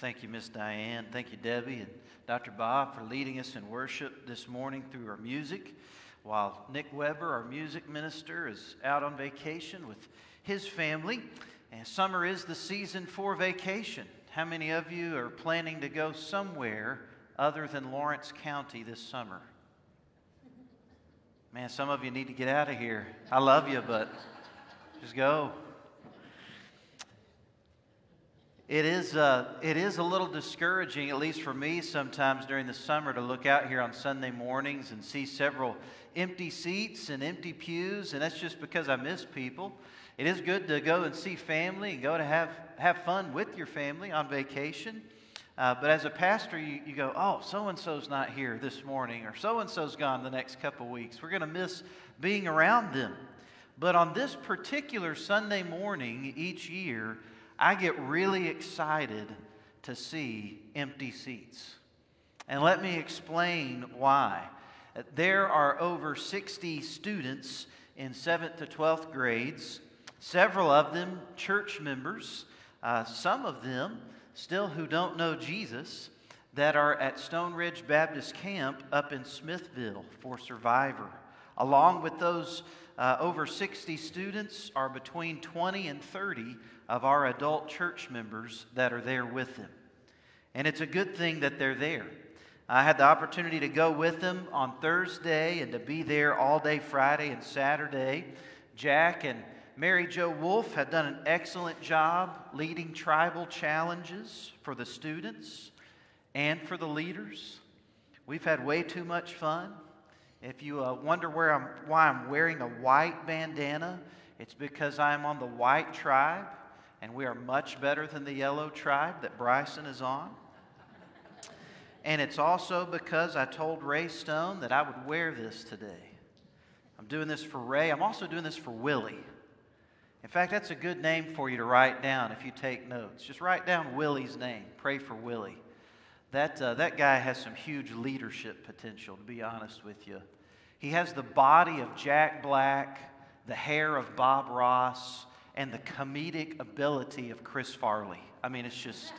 Thank you, Miss Diane. Thank you, Debbie and Dr. Bob, for leading us in worship this morning through our music. While Nick Weber, our music minister, is out on vacation with his family, and summer is the season for vacation. How many of you are planning to go somewhere other than Lawrence County this summer? Man, some of you need to get out of here. I love you, but just go. It is, uh, it is a little discouraging, at least for me sometimes during the summer, to look out here on Sunday mornings and see several empty seats and empty pews, and that's just because I miss people. It is good to go and see family and go to have, have fun with your family on vacation. Uh, but as a pastor, you, you go, oh, so and so's not here this morning, or so and so's gone the next couple weeks. We're going to miss being around them. But on this particular Sunday morning each year, I get really excited to see empty seats. And let me explain why. There are over 60 students in 7th to 12th grades, several of them church members, uh, some of them still who don't know Jesus, that are at Stone Ridge Baptist Camp up in Smithville for Survivor. Along with those uh, over 60 students are between 20 and 30 of our adult church members that are there with them. And it's a good thing that they're there. I had the opportunity to go with them on Thursday and to be there all day Friday and Saturday. Jack and Mary Jo Wolf had done an excellent job leading tribal challenges for the students and for the leaders. We've had way too much fun. If you uh, wonder where I'm, why I'm wearing a white bandana, it's because I'm on the white tribe, and we are much better than the yellow tribe that Bryson is on. And it's also because I told Ray Stone that I would wear this today. I'm doing this for Ray. I'm also doing this for Willie. In fact, that's a good name for you to write down if you take notes. Just write down Willie's name. Pray for Willie. That, uh, that guy has some huge leadership potential, to be honest with you. He has the body of Jack Black, the hair of Bob Ross, and the comedic ability of Chris Farley. I mean, it's just,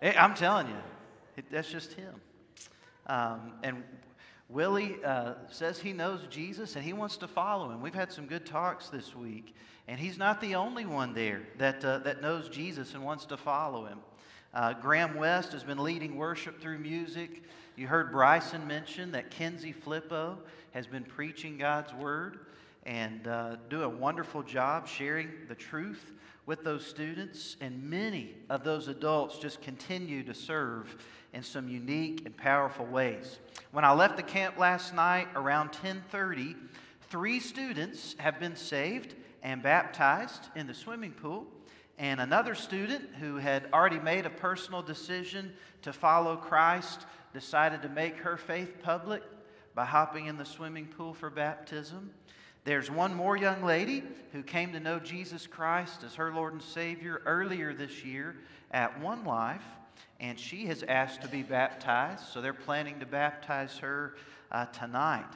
I'm telling you, it, that's just him. Um, and Willie uh, says he knows Jesus and he wants to follow him. We've had some good talks this week, and he's not the only one there that, uh, that knows Jesus and wants to follow him. Uh, Graham West has been leading worship through music. You heard Bryson mention that Kenzie Flippo has been preaching God's word and uh, do a wonderful job sharing the truth with those students. And many of those adults just continue to serve in some unique and powerful ways. When I left the camp last night around 10:30, three students have been saved and baptized in the swimming pool. And another student who had already made a personal decision to follow Christ decided to make her faith public by hopping in the swimming pool for baptism. There's one more young lady who came to know Jesus Christ as her Lord and Savior earlier this year at One Life, and she has asked to be baptized, so they're planning to baptize her uh, tonight.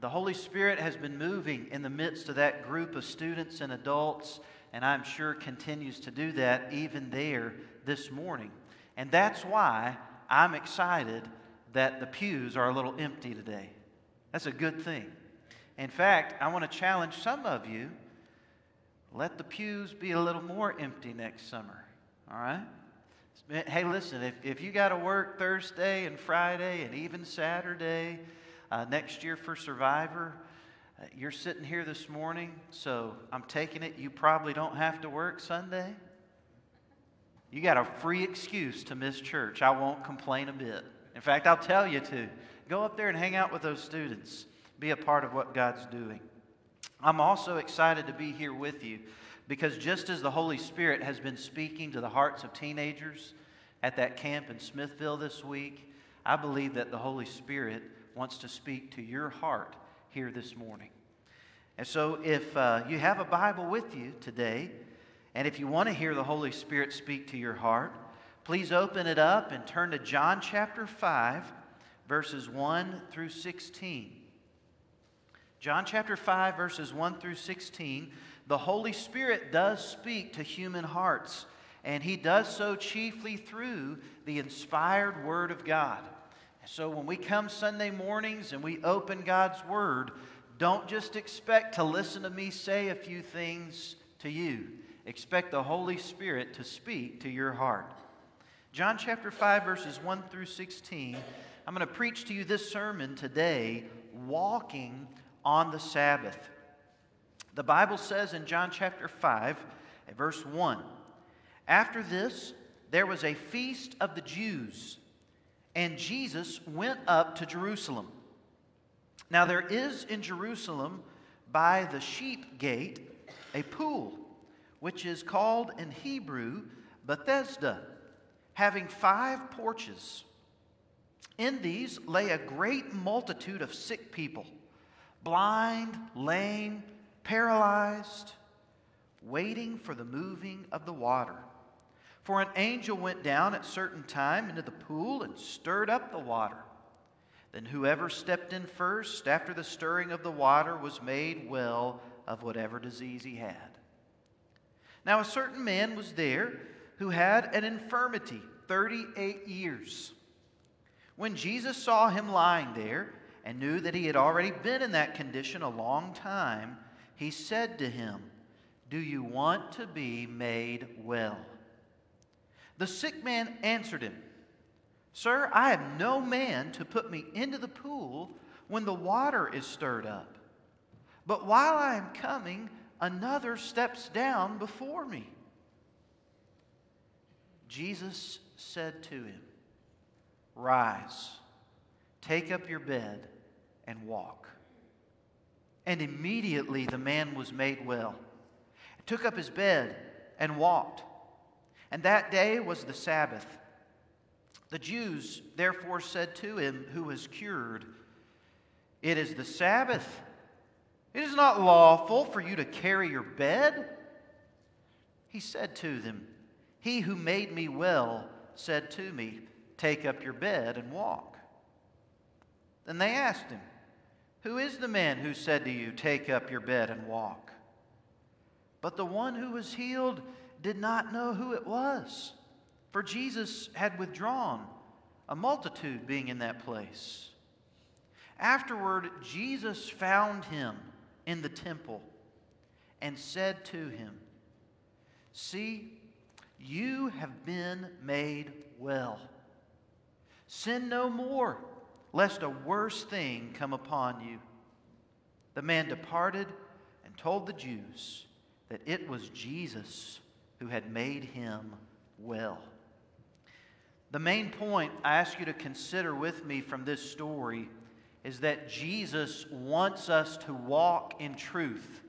The Holy Spirit has been moving in the midst of that group of students and adults and I'm sure continues to do that even there this morning. And that's why I'm excited that the pews are a little empty today. That's a good thing. In fact, I want to challenge some of you let the pews be a little more empty next summer. All right? Hey, listen, if, if you got to work Thursday and Friday and even Saturday uh, next year for Survivor, you're sitting here this morning, so I'm taking it you probably don't have to work Sunday. You got a free excuse to miss church. I won't complain a bit. In fact, I'll tell you to go up there and hang out with those students, be a part of what God's doing. I'm also excited to be here with you because just as the Holy Spirit has been speaking to the hearts of teenagers at that camp in Smithville this week, I believe that the Holy Spirit wants to speak to your heart here this morning. And so, if uh, you have a Bible with you today, and if you want to hear the Holy Spirit speak to your heart, please open it up and turn to John chapter 5, verses 1 through 16. John chapter 5, verses 1 through 16. The Holy Spirit does speak to human hearts, and he does so chiefly through the inspired Word of God. So when we come Sunday mornings and we open God's Word, don't just expect to listen to me say a few things to you. Expect the Holy Spirit to speak to your heart. John chapter 5, verses 1 through 16. I'm going to preach to you this sermon today, Walking on the Sabbath. The Bible says in John chapter 5, verse 1 After this, there was a feast of the Jews, and Jesus went up to Jerusalem. Now, there is in Jerusalem by the sheep gate a pool, which is called in Hebrew Bethesda, having five porches. In these lay a great multitude of sick people, blind, lame, paralyzed, waiting for the moving of the water. For an angel went down at certain time into the pool and stirred up the water. Then whoever stepped in first after the stirring of the water was made well of whatever disease he had. Now a certain man was there who had an infirmity 38 years. When Jesus saw him lying there and knew that he had already been in that condition a long time, he said to him, Do you want to be made well? The sick man answered him, Sir, I have no man to put me into the pool when the water is stirred up. But while I am coming, another steps down before me. Jesus said to him, Rise, take up your bed, and walk. And immediately the man was made well, took up his bed, and walked. And that day was the Sabbath. The Jews therefore said to him who was cured, It is the Sabbath. It is not lawful for you to carry your bed. He said to them, He who made me well said to me, Take up your bed and walk. Then they asked him, Who is the man who said to you, Take up your bed and walk? But the one who was healed did not know who it was, for Jesus had withdrawn, a multitude being in that place. Afterward, Jesus found him in the temple and said to him, See, you have been made well. Sin no more, lest a worse thing come upon you. The man departed and told the Jews that it was Jesus who had made him well. The main point I ask you to consider with me from this story is that Jesus wants us to walk in truth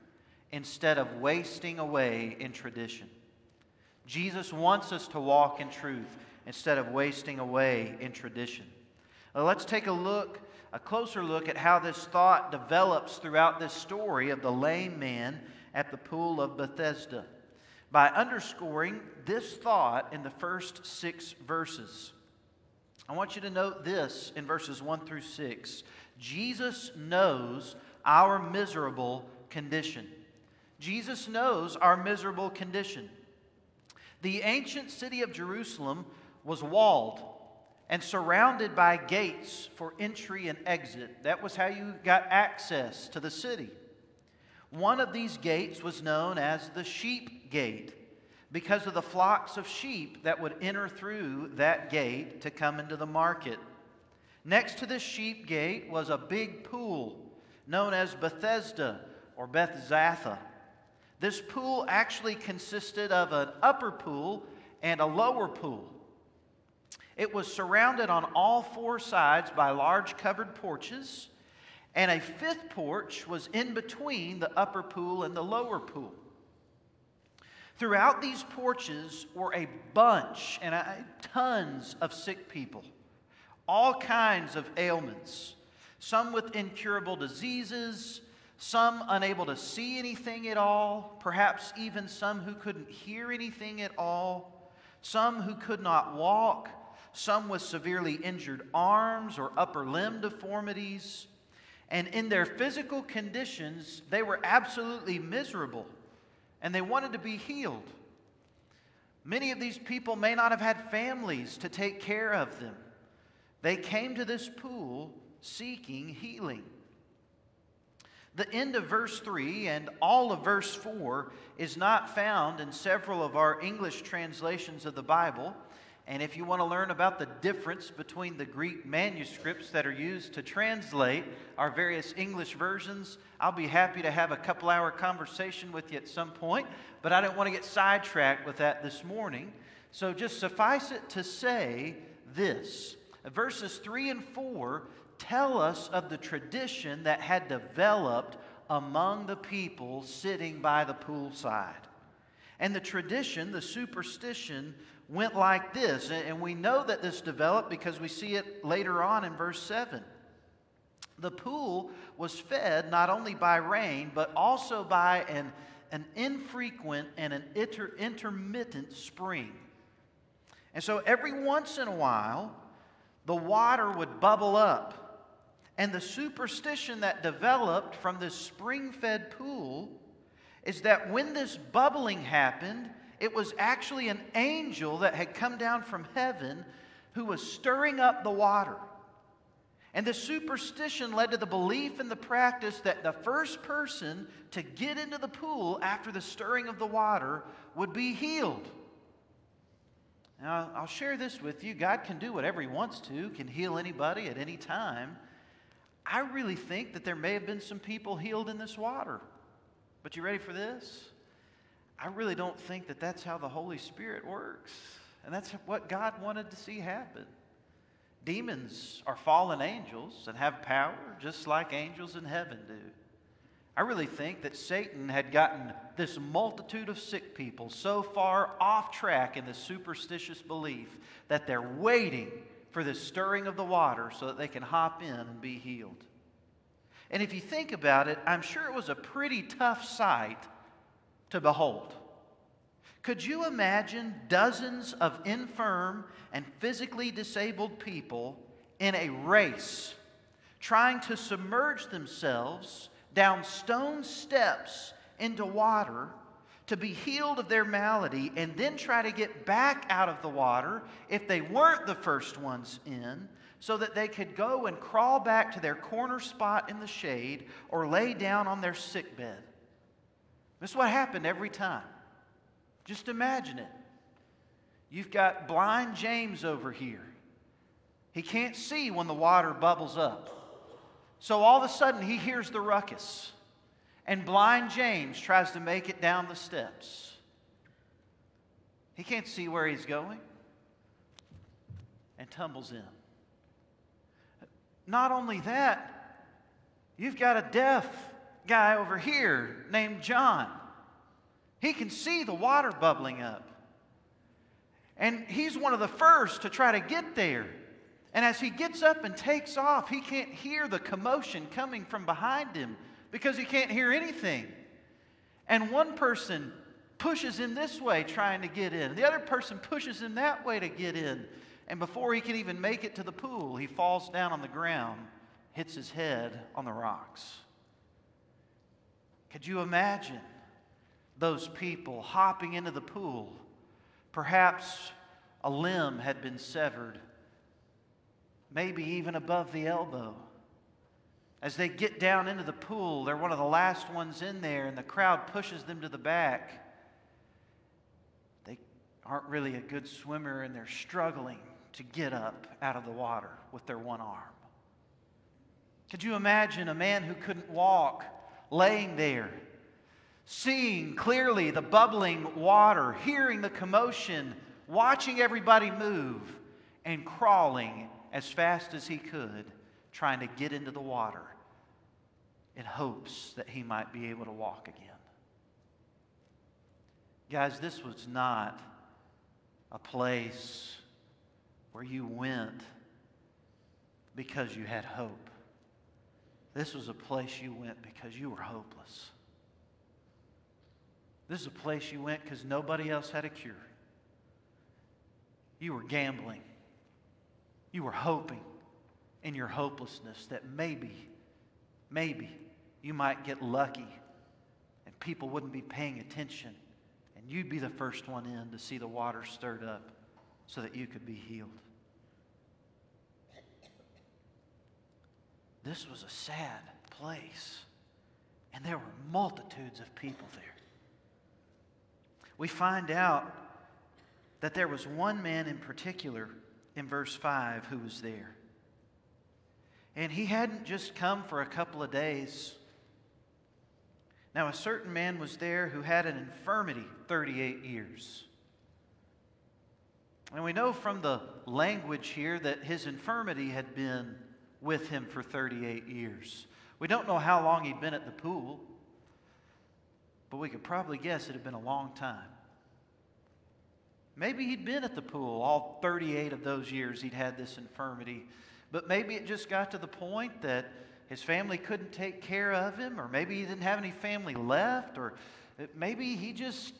instead of wasting away in tradition. Jesus wants us to walk in truth instead of wasting away in tradition. Now, let's take a look, a closer look at how this thought develops throughout this story of the lame man at the pool of Bethesda by underscoring this thought in the first six verses. I want you to note this in verses 1 through 6. Jesus knows our miserable condition. Jesus knows our miserable condition. The ancient city of Jerusalem was walled and surrounded by gates for entry and exit. That was how you got access to the city. One of these gates was known as the sheep gate because of the flocks of sheep that would enter through that gate to come into the market. Next to the sheep gate was a big pool known as Bethesda or Bethzatha. This pool actually consisted of an upper pool and a lower pool. It was surrounded on all four sides by large covered porches, and a fifth porch was in between the upper pool and the lower pool. Throughout these porches were a bunch and tons of sick people, all kinds of ailments, some with incurable diseases, some unable to see anything at all, perhaps even some who couldn't hear anything at all, some who could not walk, some with severely injured arms or upper limb deformities. And in their physical conditions, they were absolutely miserable and they wanted to be healed. Many of these people may not have had families to take care of them. They came to this pool seeking healing. The end of verse 3 and all of verse 4 is not found in several of our English translations of the Bible. And if you want to learn about the difference between the Greek manuscripts that are used to translate our various English versions, I'll be happy to have a couple hour conversation with you at some point. But I don't want to get sidetracked with that this morning. So just suffice it to say this verses 3 and 4 tell us of the tradition that had developed among the people sitting by the poolside. And the tradition, the superstition, went like this. And we know that this developed because we see it later on in verse 7. The pool was fed not only by rain, but also by an, an infrequent and an inter, intermittent spring. And so every once in a while, the water would bubble up and the superstition that developed from this spring fed pool is that when this bubbling happened, it was actually an angel that had come down from heaven who was stirring up the water. And the superstition led to the belief and the practice that the first person to get into the pool after the stirring of the water would be healed. Now, I'll share this with you. God can do whatever He wants to, can heal anybody at any time. I really think that there may have been some people healed in this water. But you ready for this? I really don't think that that's how the Holy Spirit works. And that's what God wanted to see happen. Demons are fallen angels and have power just like angels in heaven do. I really think that Satan had gotten this multitude of sick people so far off track in the superstitious belief that they're waiting for the stirring of the water so that they can hop in and be healed. And if you think about it, I'm sure it was a pretty tough sight to behold. Could you imagine dozens of infirm and physically disabled people in a race trying to submerge themselves down stone steps into water to be healed of their malady and then try to get back out of the water if they weren't the first ones in, so that they could go and crawl back to their corner spot in the shade or lay down on their sick bed. This is what happened every time. Just imagine it. You've got blind James over here. He can't see when the water bubbles up. So all of a sudden, he hears the ruckus. And blind James tries to make it down the steps. He can't see where he's going and tumbles in. Not only that, you've got a deaf guy over here named John. He can see the water bubbling up. And he's one of the first to try to get there. And as he gets up and takes off, he can't hear the commotion coming from behind him because he can't hear anything. And one person pushes him this way trying to get in, the other person pushes him that way to get in. And before he can even make it to the pool, he falls down on the ground, hits his head on the rocks. Could you imagine those people hopping into the pool? Perhaps a limb had been severed, maybe even above the elbow. As they get down into the pool, they're one of the last ones in there, and the crowd pushes them to the back. They aren't really a good swimmer, and they're struggling to get up out of the water with their one arm. Could you imagine a man who couldn't walk laying there, seeing clearly the bubbling water, hearing the commotion, watching everybody move, and crawling as fast as he could, trying to get into the water? in hopes that he might be able to walk again. Guys, this was not a place where you went because you had hope. This was a place you went because you were hopeless. This is a place you went because nobody else had a cure. You were gambling. You were hoping in your hopelessness that maybe, maybe you might get lucky and people wouldn't be paying attention and you'd be the first one in to see the water stirred up so that you could be healed. This was a sad place, and there were multitudes of people there. We find out that there was one man in particular in verse 5 who was there. And he hadn't just come for a couple of days. Now, a certain man was there who had an infirmity 38 years. And we know from the language here that his infirmity had been with him for 38 years. We don't know how long he'd been at the pool, but we could probably guess it had been a long time. Maybe he'd been at the pool all 38 of those years he'd had this infirmity, but maybe it just got to the point that his family couldn't take care of him, or maybe he didn't have any family left, or maybe he just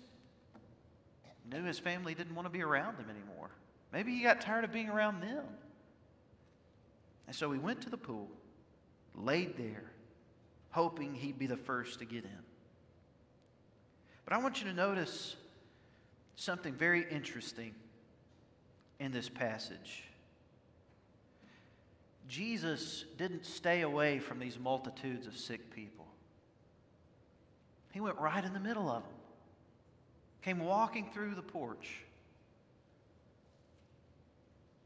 knew his family didn't want to be around him anymore. Maybe he got tired of being around them. And so he went to the pool, laid there, hoping he'd be the first to get in. But I want you to notice something very interesting in this passage. Jesus didn't stay away from these multitudes of sick people. He went right in the middle of them, came walking through the porch.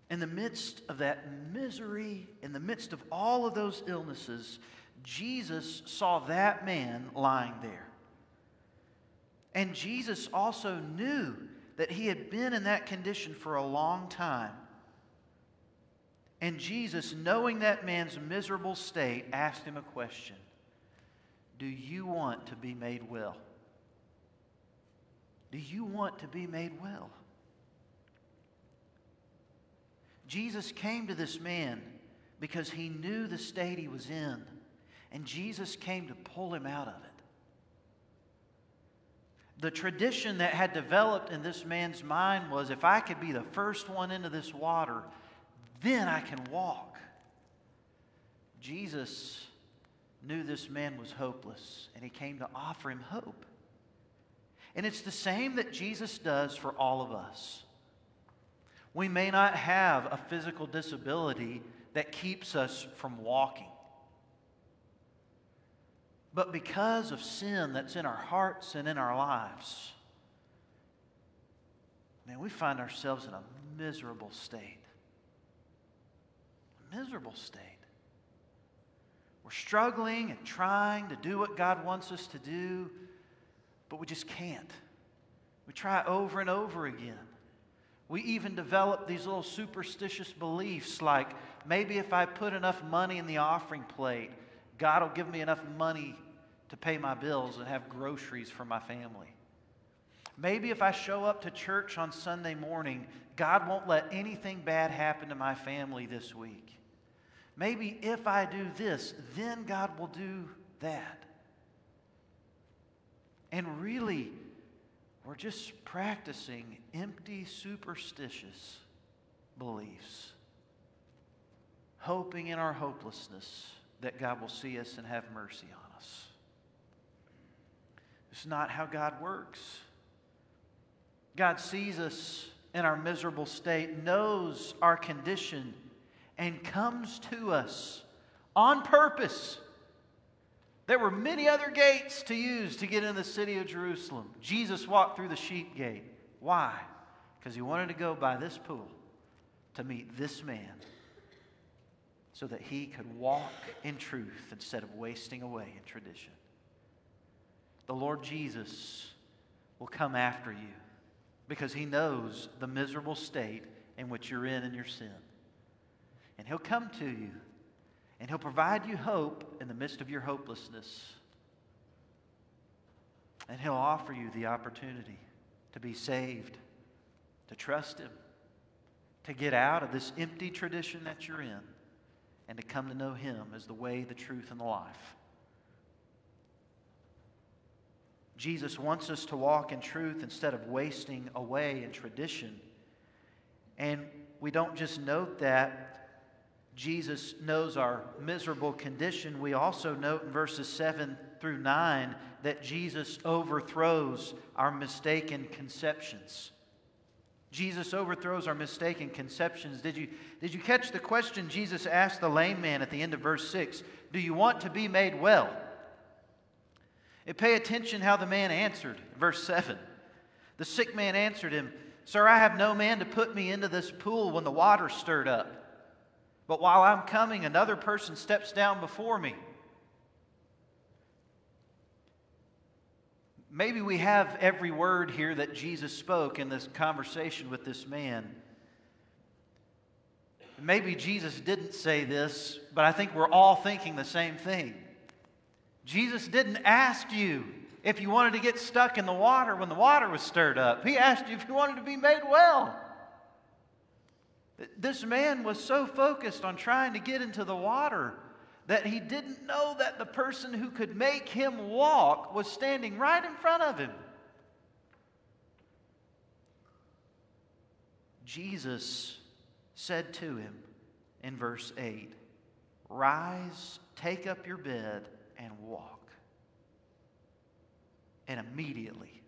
In the midst of that misery, in the midst of all of those illnesses, Jesus saw that man lying there. And Jesus also knew that he had been in that condition for a long time. And Jesus, knowing that man's miserable state, asked him a question Do you want to be made well? Do you want to be made well? Jesus came to this man because he knew the state he was in, and Jesus came to pull him out of it the tradition that had developed in this man's mind was if I could be the first one into this water, then I can walk. Jesus knew this man was hopeless, and he came to offer him hope. And it's the same that Jesus does for all of us. We may not have a physical disability that keeps us from walking. But because of sin that's in our hearts and in our lives, man, we find ourselves in a miserable state. A miserable state. We're struggling and trying to do what God wants us to do, but we just can't. We try over and over again. We even develop these little superstitious beliefs like maybe if I put enough money in the offering plate, God will give me enough money to pay my bills and have groceries for my family. Maybe if I show up to church on Sunday morning, God won't let anything bad happen to my family this week. Maybe if I do this, then God will do that. And really, we're just practicing empty, superstitious beliefs, hoping in our hopelessness that God will see us and have mercy on us. It's not how God works. God sees us in our miserable state, knows our condition, and comes to us on purpose. There were many other gates to use to get in the city of Jerusalem. Jesus walked through the sheep gate. Why? Because he wanted to go by this pool to meet this man so that he could walk in truth instead of wasting away in tradition the Lord Jesus will come after you because he knows the miserable state in which you're in in your sin. And he'll come to you and he'll provide you hope in the midst of your hopelessness. And he'll offer you the opportunity to be saved, to trust him, to get out of this empty tradition that you're in, and to come to know him as the way, the truth, and the life. Jesus wants us to walk in truth instead of wasting away in tradition. And we don't just note that Jesus knows our miserable condition, we also note in verses 7 through 9 that Jesus overthrows our mistaken conceptions. Jesus overthrows our mistaken conceptions. Did you, did you catch the question Jesus asked the lame man at the end of verse 6? Do you want to be made well? And pay attention how the man answered. Verse 7. The sick man answered him, Sir, I have no man to put me into this pool when the water stirred up. But while I'm coming, another person steps down before me. Maybe we have every word here that Jesus spoke in this conversation with this man. Maybe Jesus didn't say this, but I think we're all thinking the same thing. Jesus didn't ask you if you wanted to get stuck in the water when the water was stirred up, He asked you if you wanted to be made well. This man was so focused on trying to get into the water that he didn't know that the person who could make him walk was standing right in front of him. Jesus said to him in verse 8, Rise, take up your bed, and walk. And immediately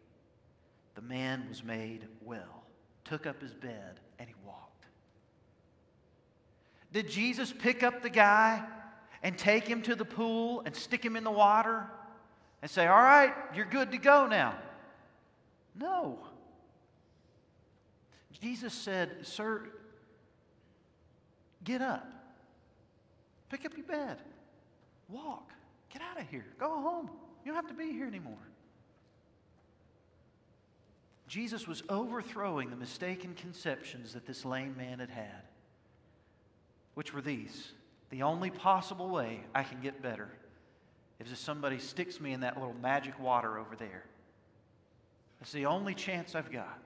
the man was made well, took up his bed. Did Jesus pick up the guy and take him to the pool and stick him in the water and say, All right, you're good to go now. No. Jesus said, Sir, get up, pick up your bed, walk, get out of here, go home. You don't have to be here anymore. Jesus was overthrowing the mistaken conceptions that this lame man had had, which were these the only possible way I can get better is if somebody sticks me in that little magic water over there. It's the only chance I've got.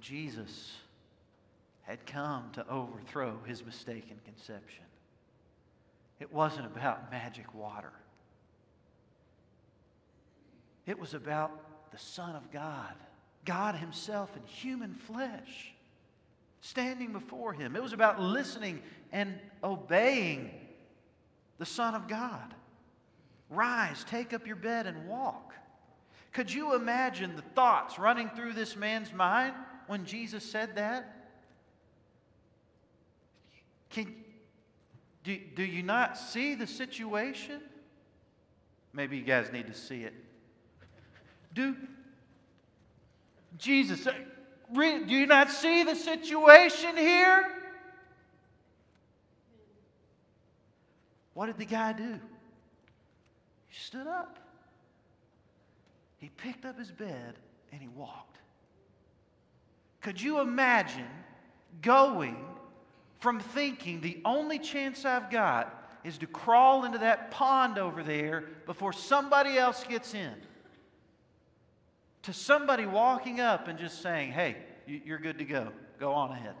Jesus had come to overthrow his mistaken conception. It wasn't about magic water, it was about the Son of God, God Himself in human flesh standing before him. It was about listening and obeying the Son of God. Rise, take up your bed, and walk. Could you imagine the thoughts running through this man's mind when Jesus said that? Can, do, do you not see the situation? Maybe you guys need to see it. Do Jesus, do you not see the situation here? What did the guy do? He stood up. He picked up his bed and he walked. Could you imagine going from thinking the only chance I've got is to crawl into that pond over there before somebody else gets in? To somebody walking up and just saying, hey, you're good to go. Go on ahead.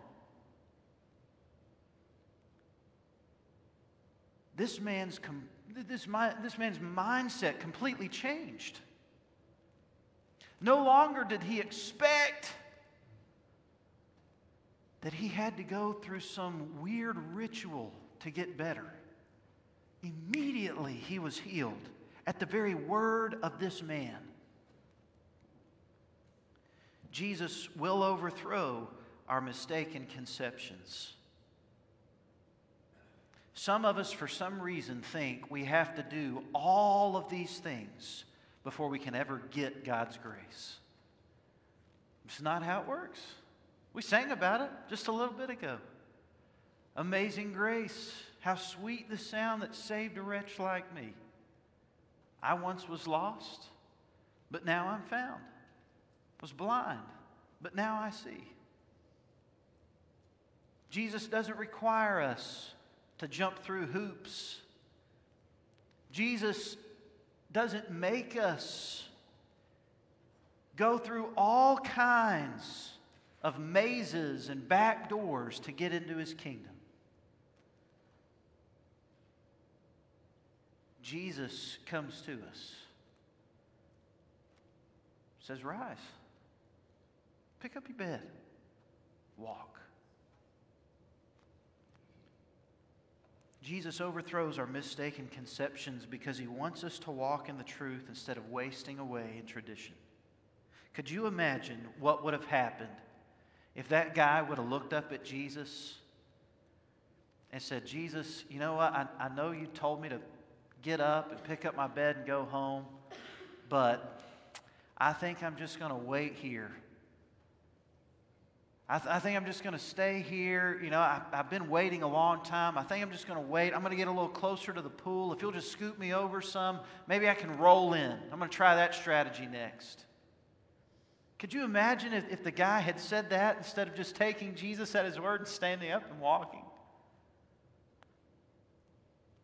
This man's, this, this man's mindset completely changed. No longer did he expect that he had to go through some weird ritual to get better. Immediately he was healed at the very word of this man. Jesus will overthrow our mistaken conceptions. Some of us, for some reason, think we have to do all of these things before we can ever get God's grace. It's not how it works. We sang about it just a little bit ago. Amazing grace, how sweet the sound that saved a wretch like me. I once was lost, but now I'm found was blind, but now I see. Jesus doesn't require us to jump through hoops. Jesus doesn't make us go through all kinds of mazes and back doors to get into his kingdom. Jesus comes to us, says, Rise. Pick up your bed, walk. Jesus overthrows our mistaken conceptions because he wants us to walk in the truth instead of wasting away in tradition. Could you imagine what would have happened if that guy would have looked up at Jesus and said, Jesus, you know what? I, I know you told me to get up and pick up my bed and go home, but I think I'm just going to wait here I, th- I think I'm just going to stay here. You know, I, I've been waiting a long time. I think I'm just going to wait. I'm going to get a little closer to the pool. If you'll just scoot me over some, maybe I can roll in. I'm going to try that strategy next. Could you imagine if, if the guy had said that instead of just taking Jesus at his word and standing up and walking?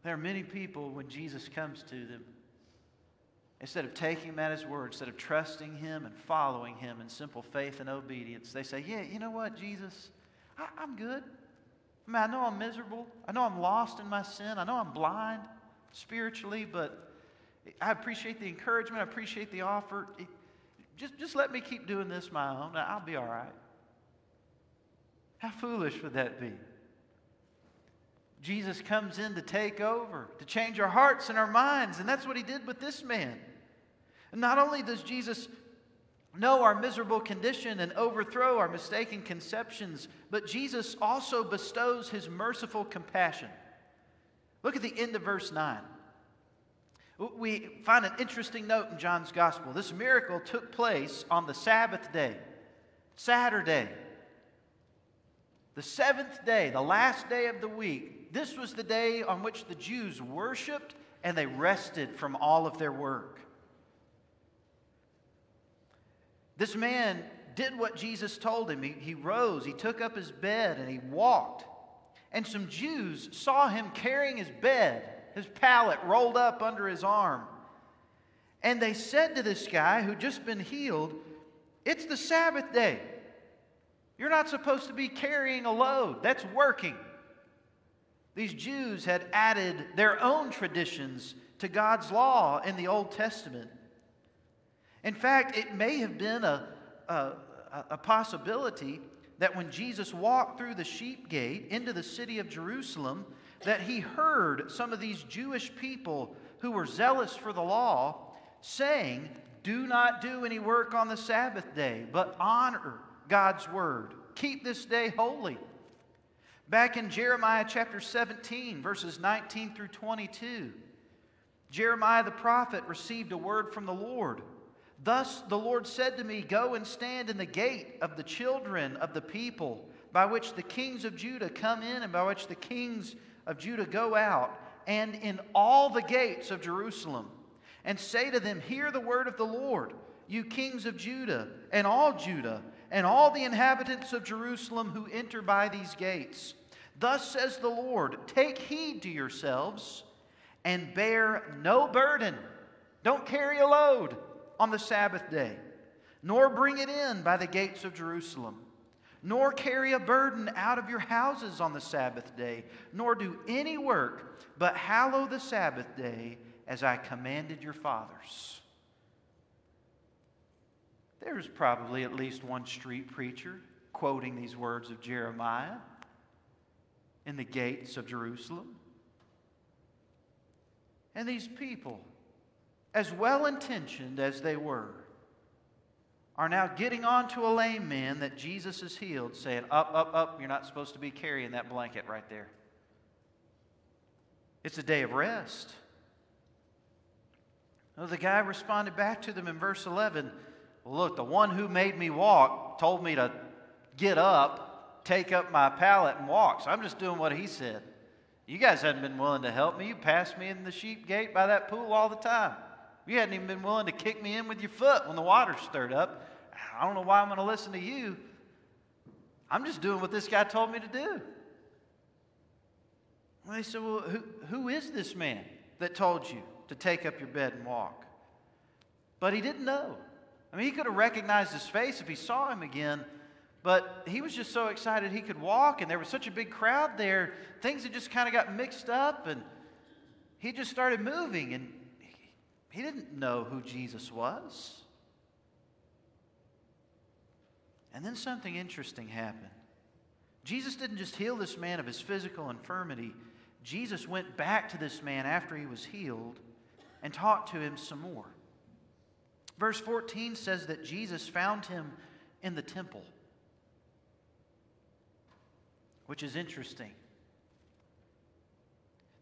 There are many people when Jesus comes to them Instead of taking him at his word, instead of trusting him and following him in simple faith and obedience, they say, Yeah, you know what, Jesus? I, I'm good. I mean, I know I'm miserable. I know I'm lost in my sin. I know I'm blind spiritually, but I appreciate the encouragement. I appreciate the offer. Just, just let me keep doing this my own. I'll be all right. How foolish would that be? Jesus comes in to take over, to change our hearts and our minds, and that's what he did with this man. Not only does Jesus know our miserable condition and overthrow our mistaken conceptions, but Jesus also bestows his merciful compassion. Look at the end of verse 9. We find an interesting note in John's gospel. This miracle took place on the Sabbath day, Saturday. The seventh day, the last day of the week. This was the day on which the Jews worshiped and they rested from all of their work. This man did what Jesus told him. He, he rose, he took up his bed, and he walked. And some Jews saw him carrying his bed, his pallet rolled up under his arm. And they said to this guy who'd just been healed, It's the Sabbath day. You're not supposed to be carrying a load. That's working. These Jews had added their own traditions to God's law in the Old Testament. In fact, it may have been a, a, a possibility that when Jesus walked through the sheep gate into the city of Jerusalem, that he heard some of these Jewish people who were zealous for the law saying, Do not do any work on the Sabbath day, but honor God's word. Keep this day holy. Back in Jeremiah chapter 17, verses 19 through 22, Jeremiah the prophet received a word from the Lord. Thus the Lord said to me, Go and stand in the gate of the children of the people, by which the kings of Judah come in and by which the kings of Judah go out, and in all the gates of Jerusalem, and say to them, Hear the word of the Lord, you kings of Judah, and all Judah, and all the inhabitants of Jerusalem who enter by these gates. Thus says the Lord Take heed to yourselves and bear no burden. Don't carry a load on the Sabbath day, nor bring it in by the gates of Jerusalem, nor carry a burden out of your houses on the Sabbath day, nor do any work, but hallow the Sabbath day as I commanded your fathers. There's probably at least one street preacher quoting these words of Jeremiah in the gates of Jerusalem. And these people as well intentioned as they were, are now getting onto a lame man that Jesus has healed, saying, Up, up, up, you're not supposed to be carrying that blanket right there. It's a day of rest. Well, the guy responded back to them in verse 11 well, Look, the one who made me walk told me to get up, take up my pallet, and walk. So I'm just doing what he said. You guys hadn't been willing to help me. You passed me in the sheep gate by that pool all the time. You hadn't even been willing to kick me in with your foot when the water stirred up. I don't know why I'm going to listen to you. I'm just doing what this guy told me to do. Well, they said, Well, who, who is this man that told you to take up your bed and walk? But he didn't know. I mean, he could have recognized his face if he saw him again, but he was just so excited he could walk, and there was such a big crowd there. Things had just kind of got mixed up, and he just started moving. And he didn't know who Jesus was. And then something interesting happened. Jesus didn't just heal this man of his physical infirmity, Jesus went back to this man after he was healed and talked to him some more. Verse 14 says that Jesus found him in the temple, which is interesting.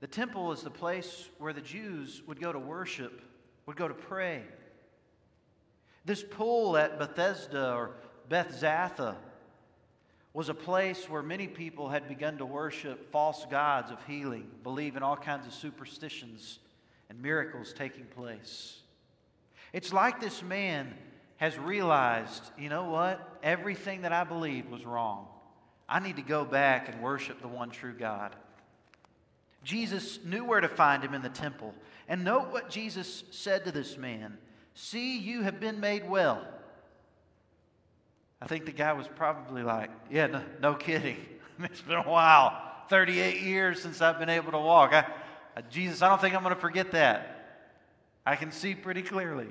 The temple is the place where the Jews would go to worship, would go to pray. This pool at Bethesda or Bethzatha was a place where many people had begun to worship false gods of healing, believe in all kinds of superstitions and miracles taking place. It's like this man has realized, you know what? Everything that I believed was wrong. I need to go back and worship the one true God. Jesus knew where to find him in the temple. And note what Jesus said to this man See, you have been made well. I think the guy was probably like, Yeah, no, no kidding. it's been a while 38 years since I've been able to walk. I, Jesus, I don't think I'm going to forget that. I can see pretty clearly.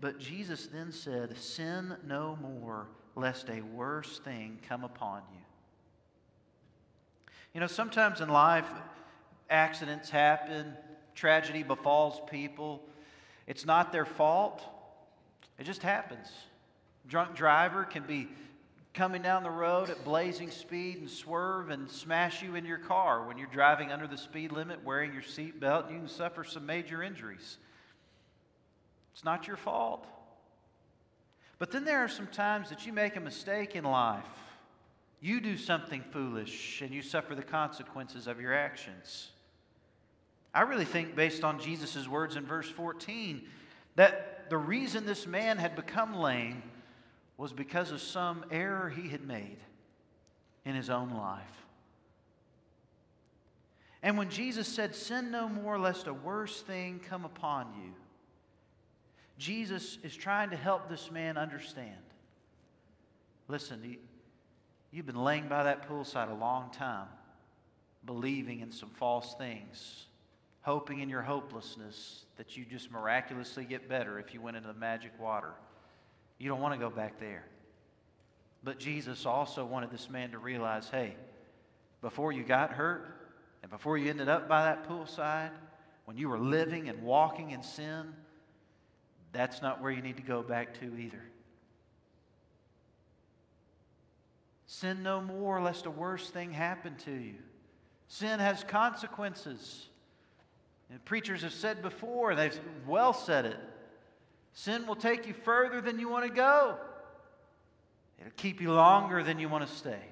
But Jesus then said, Sin no more, lest a worse thing come upon you. You know, sometimes in life, accidents happen, tragedy befalls people. It's not their fault, it just happens. Drunk driver can be coming down the road at blazing speed and swerve and smash you in your car when you're driving under the speed limit, wearing your seatbelt, and you can suffer some major injuries. It's not your fault. But then there are some times that you make a mistake in life. You do something foolish and you suffer the consequences of your actions. I really think, based on Jesus' words in verse 14, that the reason this man had become lame was because of some error he had made in his own life. And when Jesus said, Sin no more, lest a worse thing come upon you, Jesus is trying to help this man understand. Listen, you've been laying by that poolside a long time, believing in some false things, hoping in your hopelessness that you just miraculously get better if you went into the magic water. You don't want to go back there. But Jesus also wanted this man to realize hey, before you got hurt and before you ended up by that poolside, when you were living and walking in sin, that's not where you need to go back to either. Sin no more, lest a worse thing happen to you. Sin has consequences. And preachers have said before, and they've well said it. Sin will take you further than you want to go. It'll keep you longer than you want to stay.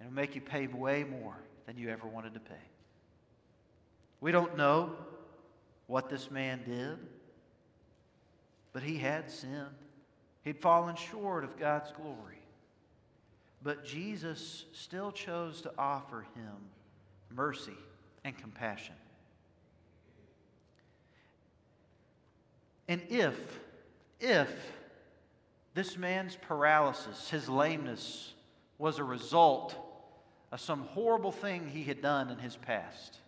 It'll make you pay way more than you ever wanted to pay. We don't know what this man did. But he had sinned, he'd fallen short of God's glory. But Jesus still chose to offer him mercy and compassion. And if, if this man's paralysis, his lameness, was a result of some horrible thing he had done in his past,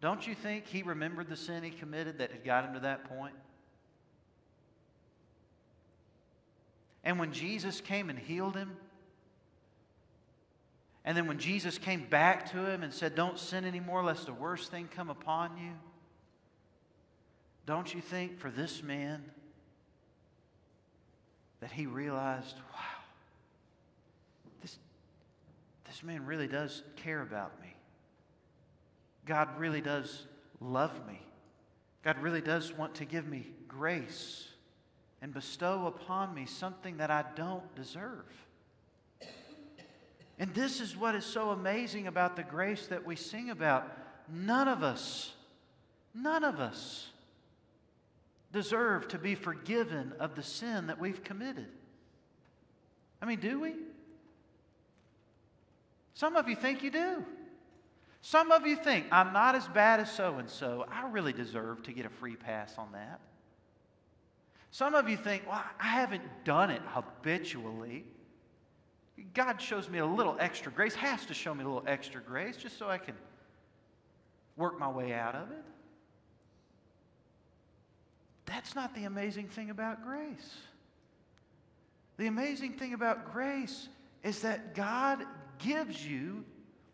don't you think he remembered the sin he committed that had got him to that point? And when Jesus came and healed him, and then when Jesus came back to him and said, Don't sin anymore, lest the worst thing come upon you, don't you think for this man that he realized, wow, this, this man really does care about me? God really does love me. God really does want to give me grace and bestow upon me something that I don't deserve. And this is what is so amazing about the grace that we sing about. None of us, none of us deserve to be forgiven of the sin that we've committed. I mean, do we? Some of you think you do. Some of you think, I'm not as bad as so and so. I really deserve to get a free pass on that. Some of you think, well, I haven't done it habitually. God shows me a little extra grace, has to show me a little extra grace just so I can work my way out of it. That's not the amazing thing about grace. The amazing thing about grace is that God gives you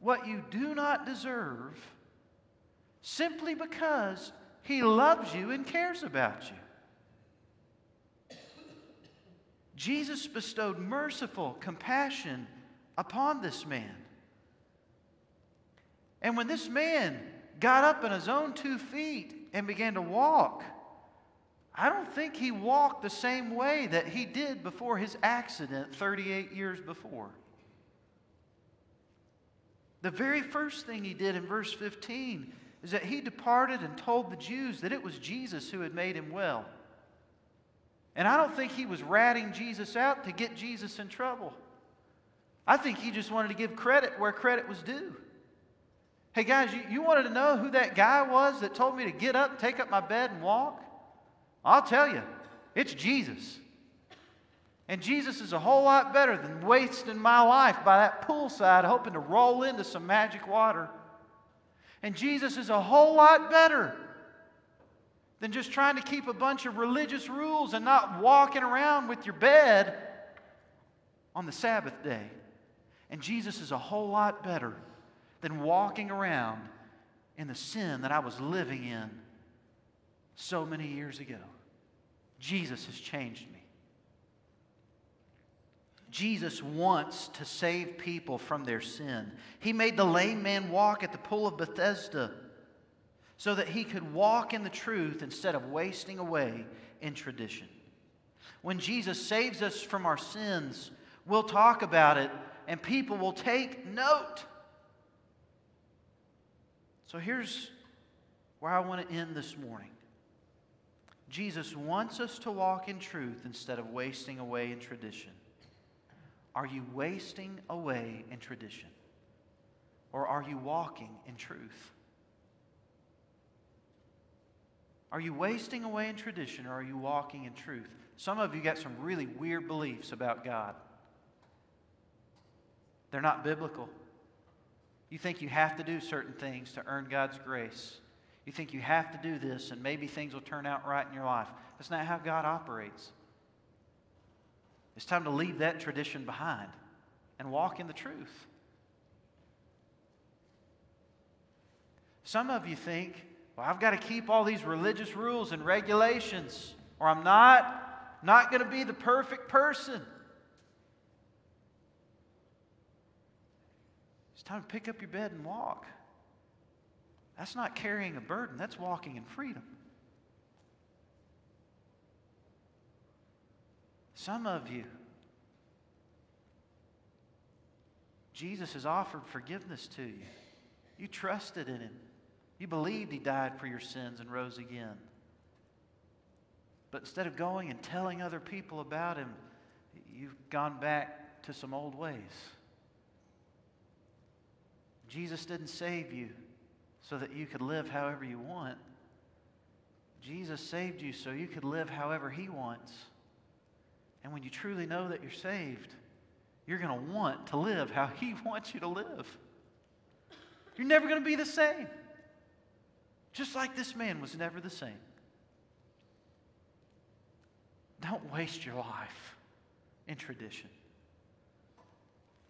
what you do not deserve simply because he loves you and cares about you. Jesus bestowed merciful compassion upon this man. And when this man got up on his own two feet and began to walk, I don't think he walked the same way that he did before his accident 38 years before. The very first thing he did in verse 15 is that he departed and told the Jews that it was Jesus who had made him well. And I don't think he was ratting Jesus out to get Jesus in trouble. I think he just wanted to give credit where credit was due. Hey, guys, you, you wanted to know who that guy was that told me to get up, take up my bed, and walk? I'll tell you, it's Jesus. And Jesus is a whole lot better than wasting my life by that poolside hoping to roll into some magic water. And Jesus is a whole lot better than just trying to keep a bunch of religious rules and not walking around with your bed on the Sabbath day. And Jesus is a whole lot better than walking around in the sin that I was living in so many years ago. Jesus has changed me. Jesus wants to save people from their sin. He made the lame man walk at the pool of Bethesda so that he could walk in the truth instead of wasting away in tradition. When Jesus saves us from our sins, we'll talk about it and people will take note. So here's where I want to end this morning. Jesus wants us to walk in truth instead of wasting away in tradition. Are you wasting away in tradition? Or are you walking in truth? Are you wasting away in tradition or are you walking in truth? Some of you got some really weird beliefs about God. They're not biblical. You think you have to do certain things to earn God's grace. You think you have to do this and maybe things will turn out right in your life. That's not how God operates. It's time to leave that tradition behind and walk in the truth. Some of you think, well, I've got to keep all these religious rules and regulations, or I'm not, not going to be the perfect person. It's time to pick up your bed and walk. That's not carrying a burden, that's walking in freedom. Some of you, Jesus has offered forgiveness to you. You trusted in him. You believed he died for your sins and rose again. But instead of going and telling other people about him, you've gone back to some old ways. Jesus didn't save you so that you could live however you want. Jesus saved you so you could live however He wants. And when you truly know that you're saved, you're going to want to live how He wants you to live. You're never going to be the same. Just like this man was never the same. Don't waste your life in tradition.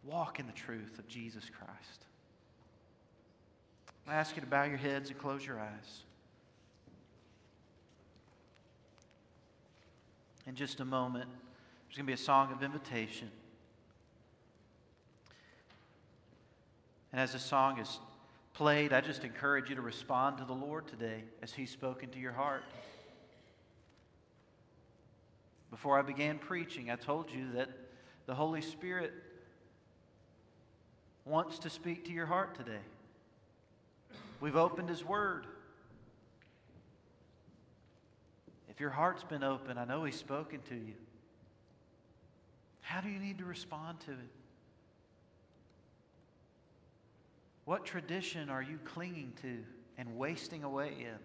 Walk in the truth of Jesus Christ. I ask you to bow your heads and close your eyes. In just a moment, there's going to be a song of invitation. And as the song is played, I just encourage you to respond to the Lord today as He's spoken to your heart. Before I began preaching, I told you that the Holy Spirit wants to speak to your heart today. We've opened His Word. If your heart's been open, I know He's spoken to you. How do you need to respond to it? What tradition are you clinging to and wasting away in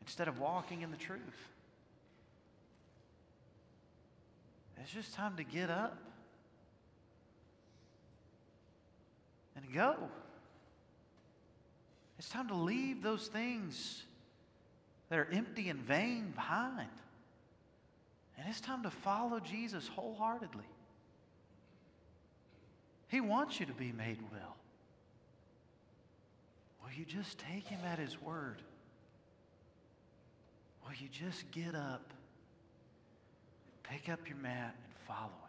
instead of walking in the truth? It's just time to get up and go. It's time to leave those things that are empty and vain behind. And it's time to follow Jesus wholeheartedly. He wants you to be made well. Will you just take him at his word? Will you just get up, pick up your mat, and follow?